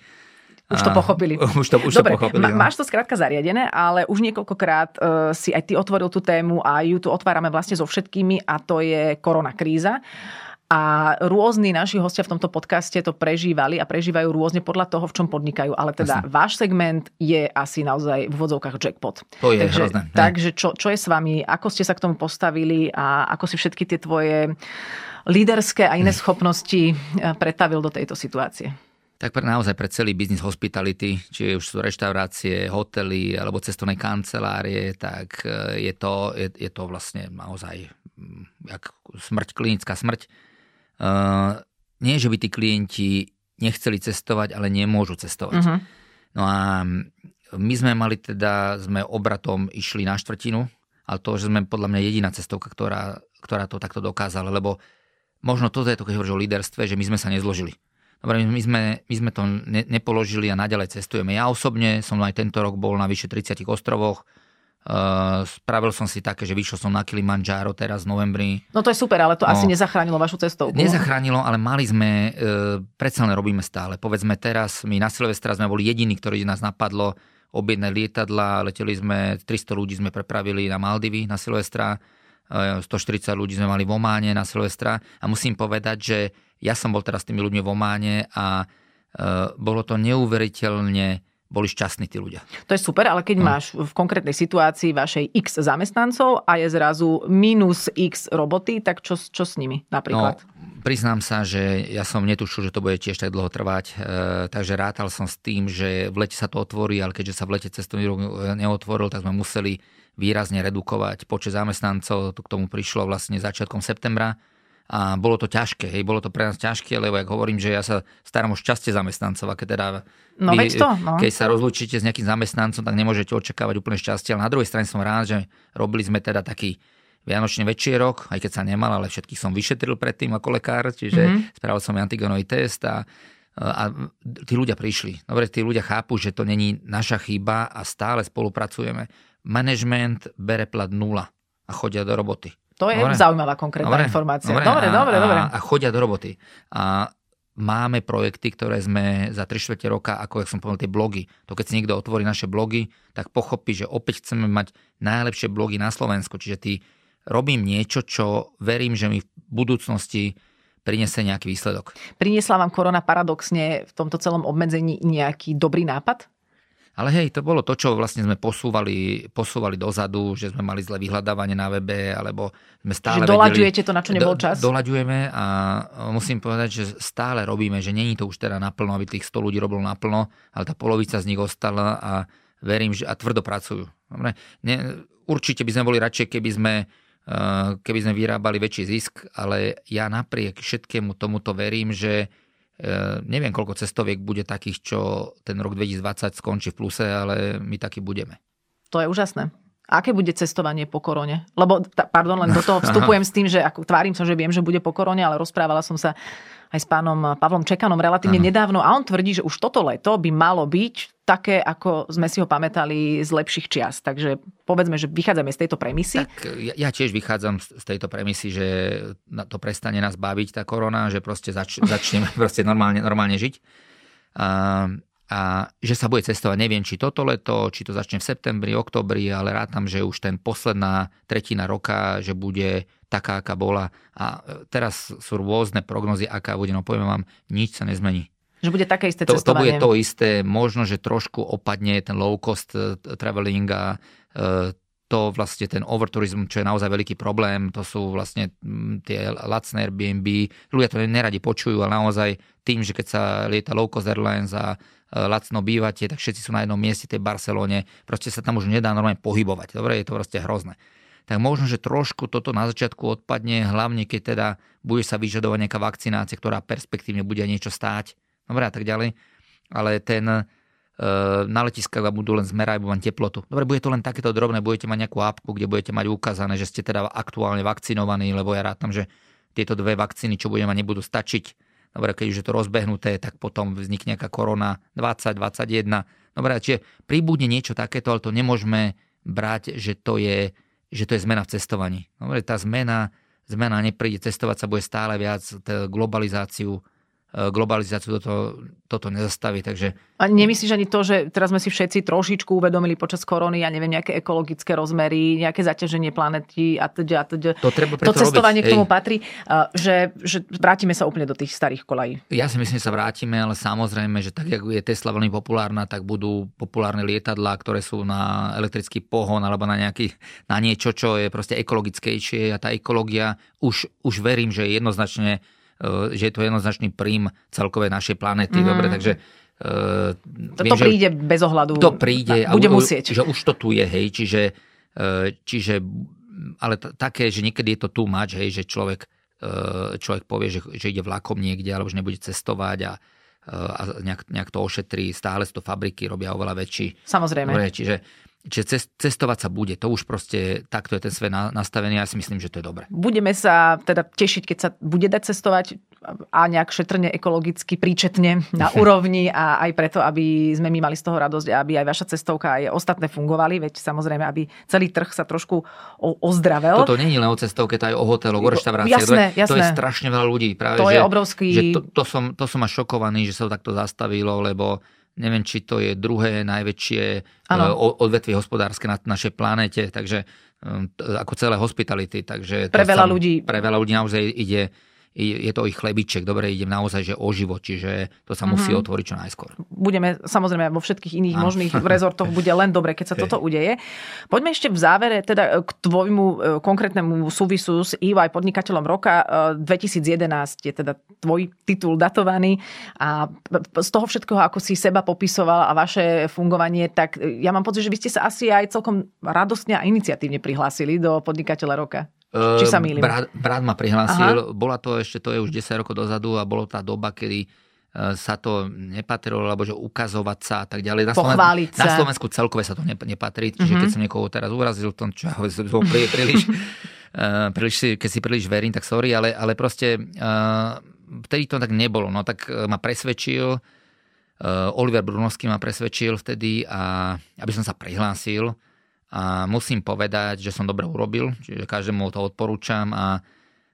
Už to pochopili. Už to, už Dobre, to pochopili. No. máš to skrátka zariadené, ale už niekoľkokrát uh, si aj ty otvoril tú tému a ju tu otvárame vlastne so všetkými a to je korona kríza. A rôzni naši hostia v tomto podcaste to prežívali a prežívajú rôzne podľa toho, v čom podnikajú. Ale teda Jasne. váš segment je asi naozaj v úvodzovkách jackpot. To je takže, hrozné. Takže čo, čo je s vami? Ako ste sa k tomu postavili a ako si všetky tie tvoje líderské a iné schopnosti eh, pretavil do tejto situácie? Tak pre, naozaj pre celý biznis hospitality, či už sú reštaurácie, hotely alebo cestovné kancelárie, tak e, je to, je, je to vlastne naozaj mm, jak smrť, klinická smrť. Uh, nie, že by tí klienti nechceli cestovať, ale nemôžu cestovať. Uh-huh. No a my sme mali teda, sme obratom išli na štvrtinu, ale to, že sme podľa mňa jediná cestovka, ktorá, ktorá to takto dokázala, lebo možno toto je to, keď hovoríš o líderstve, že my sme sa nezložili. Dobre, my sme, my sme to ne, nepoložili a naďalej cestujeme. Ja osobne som aj tento rok bol na vyše 30 ostrovoch, Uh, spravil som si také, že vyšiel som na Kilimanjaro teraz v novembri. No to je super, ale to no, asi nezachránilo vašu cestovku. Nezachránilo, ale mali sme, uh, predsa len robíme stále. Povedzme teraz, my na Silvestra sme boli jediní, ktorí nás napadlo objednať lietadla, leteli sme, 300 ľudí sme prepravili na Maldivy na Silvestra, uh, 140 ľudí sme mali v Ománe na Silvestra a musím povedať, že ja som bol teraz s tými ľuďmi v Ománe a uh, bolo to neuveriteľne boli šťastní tí ľudia. To je super, ale keď no. máš v konkrétnej situácii vašej x zamestnancov a je zrazu minus x roboty, tak čo, čo s nimi napríklad? No, priznám sa, že ja som netušil, že to bude tiež tak dlho trvať, e, takže rátal som s tým, že v lete sa to otvorí, ale keďže sa v lete cestovný ruch neotvoril, tak sme museli výrazne redukovať počet zamestnancov. To k tomu prišlo vlastne začiatkom septembra a bolo to ťažké, hej, bolo to pre nás ťažké, lebo jak hovorím, že ja sa starám o šťastie zamestnancov a keď teda no, vy, to, no. keď sa rozlučíte s nejakým zamestnancom, tak nemôžete očakávať úplne šťastie, ale na druhej strane som rád, že robili sme teda taký Vianočný večierok, aj keď sa nemal, ale všetkých som vyšetril predtým ako lekár, čiže mm-hmm. spravil som antigenový test a, a tí ľudia prišli. Dobre, tí ľudia chápu, že to není naša chyba a stále spolupracujeme. Management bere plat nula a chodia do roboty. To je dobre. zaujímavá konkrétna dobre. informácia. Dobre, dobre, a, dobre, dobre. A chodia do roboty. A máme projekty, ktoré sme za 3 čtvrte roka, ako ja som povedal, tie blogy. To keď si niekto otvorí naše blogy, tak pochopí, že opäť chceme mať najlepšie blogy na Slovensku. Čiže ty robím niečo, čo verím, že mi v budúcnosti prinesie nejaký výsledok. Priniesla vám korona paradoxne v tomto celom obmedzení nejaký dobrý nápad? Ale hej, to bolo to, čo vlastne sme posúvali, posúvali dozadu, že sme mali zlé vyhľadávanie na webe, alebo sme stále Že doľaďujete to, na čo nebol čas? Do, doľaďujeme a musím povedať, že stále robíme, že není to už teda naplno, aby tých 100 ľudí robilo naplno, ale tá polovica z nich ostala a verím, že a tvrdo pracujú. Dobre? Ne, určite by sme boli radšej, keby sme eh, keby sme vyrábali väčší zisk, ale ja napriek všetkému tomuto verím, že neviem, koľko cestoviek bude takých, čo ten rok 2020 skončí v pluse, ale my takí budeme. To je úžasné. Aké bude cestovanie po korone? Lebo, pardon, len do toho vstupujem s tým, že ako, tvárim sa, že viem, že bude po korone, ale rozprávala som sa aj s pánom Pavlom Čekanom relatívne ano. nedávno a on tvrdí, že už toto leto by malo byť také, ako sme si ho pamätali z lepších čias. Takže povedzme, že vychádzame z tejto premisy. Tak ja, ja tiež vychádzam z tejto premisy, že to prestane nás baviť tá korona, že proste zač, začneme proste normálne, normálne žiť. A, a že sa bude cestovať, neviem, či toto leto, či to začne v septembri, oktobri, ale rátam, že už ten posledná tretina roka, že bude taká, aká bola. A e, teraz sú rôzne prognozy, aká bude. No poviem vám, nič sa nezmení. Že bude také isté to, cestovanie. To bude to isté, možno, že trošku opadne ten low cost e, traveling a e, to vlastne ten overtourism, čo je naozaj veľký problém, to sú vlastne tie lacné Airbnb. Ľudia to neradi počujú, ale naozaj tým, že keď sa lieta low cost airlines a lacno bývate, tak všetci sú na jednom mieste tej Barcelone, proste sa tam už nedá normálne pohybovať. Dobre, je to proste hrozné tak možno, že trošku toto na začiatku odpadne, hlavne keď teda bude sa vyžadovať nejaká vakcinácia, ktorá perspektívne bude niečo stáť, dobre a tak ďalej. Ale ten e, na letiskách budú len zmerať vám teplotu. Dobre, bude to len takéto drobné, budete mať nejakú apku, kde budete mať ukázané, že ste teda aktuálne vakcinovaní, lebo ja rátam, že tieto dve vakcíny, čo budeme nebudú stačiť. Dobre, keď už je to rozbehnuté, tak potom vznikne nejaká korona 20, 21. Dobre, čiže pribudne niečo takéto, ale to nemôžeme brať, že to je že to je zmena v cestovaní. Dobre, tá zmena, zmena nepríde, cestovať sa bude stále viac, globalizáciu globalizáciu toto, toto nezastaví. Takže... A nemyslíš ani to, že teraz sme si všetci trošičku uvedomili počas korony, ja neviem, nejaké ekologické rozmery, nejaké zaťaženie planety a teda, a teda. To, treba to cestovanie robiť. k tomu Ej. patrí, že, že vrátime sa úplne do tých starých kolají. Ja si myslím, že sa vrátime, ale samozrejme, že tak, ako je Tesla veľmi populárna, tak budú populárne lietadlá, ktoré sú na elektrický pohon alebo na, nejaký, na niečo, čo je proste ekologickejšie a tá ekológia už, už verím, že je jednoznačne E, že je to jednoznačný príjm celkovej našej planéty. Mm. Dobre, takže Uh, to viem, príde bez ohľadu. To príde. Bude a, musieť. Že už to tu je, hej, čiže, uh, čiže ale t- také, že niekedy je to tu mať, hej, že človek, uh, človek povie, že, že ide vlakom niekde, alebo že nebude cestovať a, a nejak, nejak to ošetrí. Stále to fabriky, robia oveľa väčší. Samozrejme. Dobre, čiže Čiže cestovať sa bude, to už proste takto je ten svet nastavený, ja si myslím, že to je dobre. Budeme sa teda tešiť, keď sa bude dať cestovať a nejak šetrne ekologicky, príčetne na úrovni a aj preto, aby sme my mali z toho radosť a aby aj vaša cestovka aj ostatné fungovali, veď samozrejme, aby celý trh sa trošku ozdravel. Toto je len o cestovke, to aj o hoteloch, o reštauráciách. Jasné, jasné. To je strašne veľa ľudí. Práve, to že, je obrovský... Že to, to, som, to som až šokovaný, že sa to takto zastavilo, lebo neviem, či to je druhé najväčšie ano. E, odvetvie hospodárske na našej planéte, takže e, ako celé hospitality. Takže pre veľa ľudí. Pre veľa ľudí naozaj ide je to ich chlebiček, dobre, idem naozaj že o život, čiže to sa musí mm-hmm. otvoriť čo najskôr. Budeme samozrejme vo všetkých iných Áno. možných rezortoch bude len dobre, keď sa toto udeje. Poďme ešte v závere teda k tvojmu e, konkrétnemu súvisu s EY podnikateľom roka. 2011 e, je teda tvoj titul datovaný a z toho všetkého, ako si seba popisoval a vaše fungovanie, tak e, ja mám pocit, že vy ste sa asi aj celkom radostne a iniciatívne prihlásili do podnikateľa roka. Či sa mýlim? Brat, brat ma prihlásil, Aha. bola to ešte, to je už 10 rokov dozadu a bolo tá doba, kedy e, sa to nepatrilo, alebo že ukazovať sa a tak ďalej. Na, Sloven- sa. na Slovensku celkové sa to nepatrí, čiže mm-hmm. keď som niekoho teraz urazil v tom, čo som príliš, uh, príliš, keď si príliš verím, tak sorry, ale, ale proste uh, vtedy to tak nebolo. No tak ma presvedčil, uh, Oliver Brunovský ma presvedčil vtedy, a, aby som sa prihlásil a musím povedať, že som dobre urobil, čiže každému to odporúčam a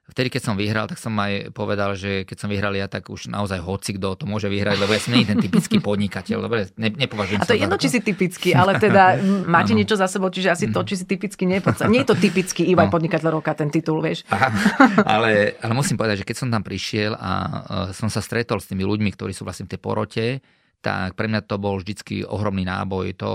vtedy, keď som vyhral, tak som aj povedal, že keď som vyhral ja, tak už naozaj hoci kto to môže vyhrať, lebo ja som nie ten typický podnikateľ, dobre, ne, nepovažujem A to je jedno, či si typický, ale teda máte niečo za sebou, čiže asi to, mhm. či si typický nie je Nie je to typický iba no. podnikateľ roka, ten titul, vieš. Aha, ale, ale musím povedať, že keď som tam prišiel a som sa stretol s tými ľuďmi, ktorí sú vlastne v tej porote, tak pre mňa to bol vždycky ohromný náboj. To,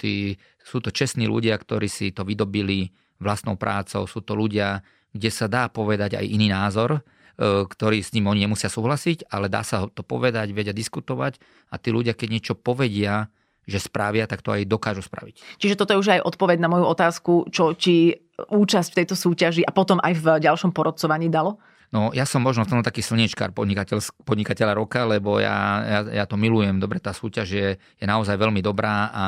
tí, sú to čestní ľudia, ktorí si to vydobili vlastnou prácou, sú to ľudia, kde sa dá povedať aj iný názor, e, ktorý s ním oni nemusia súhlasiť, ale dá sa to povedať, vedia diskutovať a tí ľudia, keď niečo povedia, že spravia, tak to aj dokážu spraviť. Čiže toto je už aj odpoveď na moju otázku, čo či účasť v tejto súťaži a potom aj v ďalšom porodcovaní dalo? No ja som možno v tom taký slnečkár podnikateľ, podnikateľa roka, lebo ja, ja, ja to milujem. Dobre, tá súťaž je, je naozaj veľmi dobrá a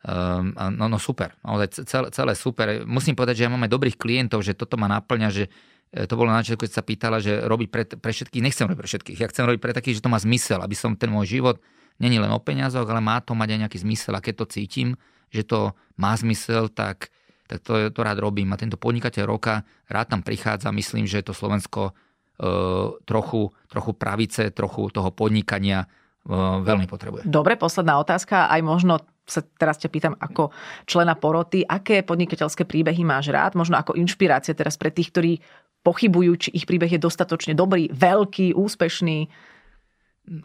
Um, no, no super, naozaj celé, celé super. Musím povedať, že ja máme dobrých klientov, že toto ma naplňa, že e, to bolo na začiatku, keď sa pýtala, že robiť pre, pre všetkých, nechcem robiť pre všetkých. Ja chcem robiť pre takých, že to má zmysel, aby som ten môj život není len o peniazoch, ale má to mať aj nejaký zmysel. A keď to cítim, že to má zmysel, tak, tak to, to rád robím. A tento podnikateľ roka rád tam prichádza. Myslím, že to Slovensko E, trochu, trochu pravice, trochu toho podnikania e, veľmi potrebuje. Dobre, posledná otázka, aj možno sa teraz ťa pýtam ako člena poroty, aké podnikateľské príbehy máš rád, možno ako inšpirácia teraz pre tých, ktorí pochybujú, či ich príbeh je dostatočne dobrý, veľký, úspešný.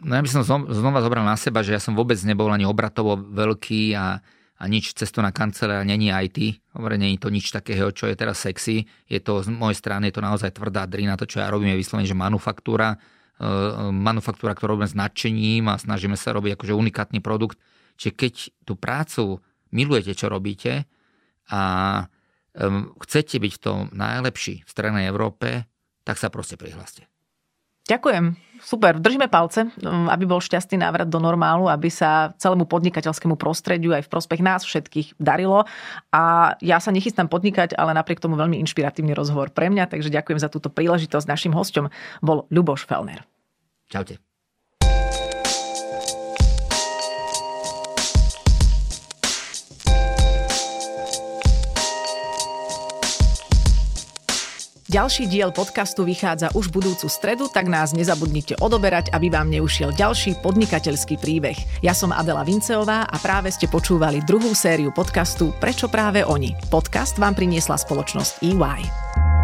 No ja by som znova zobral na seba, že ja som vôbec nebol ani obratovo veľký a a nič na kancelária není IT. Dobre, není to nič takého, čo je teraz sexy. Je to z mojej strany, je to naozaj tvrdá drina. To, čo ja robím, je vyslovene, že manufaktúra. Uh, manufaktúra, ktorú robíme s nadšením a snažíme sa robiť akože unikátny produkt. Čiže keď tú prácu milujete, čo robíte a um, chcete byť v tom najlepší v strednej Európe, tak sa proste prihláste. Ďakujem. Super. Držíme palce, um, aby bol šťastný návrat do normálu, aby sa celému podnikateľskému prostrediu aj v prospech nás všetkých darilo. A ja sa nechystám podnikať, ale napriek tomu veľmi inšpiratívny rozhovor pre mňa, takže ďakujem za túto príležitosť. Našim hostom bol Ľuboš Felner. Čaute. Ďalší diel podcastu vychádza už budúcu stredu, tak nás nezabudnite odoberať, aby vám neušiel ďalší podnikateľský príbeh. Ja som Adela Vinceová a práve ste počúvali druhú sériu podcastu Prečo práve oni. Podcast vám priniesla spoločnosť EY.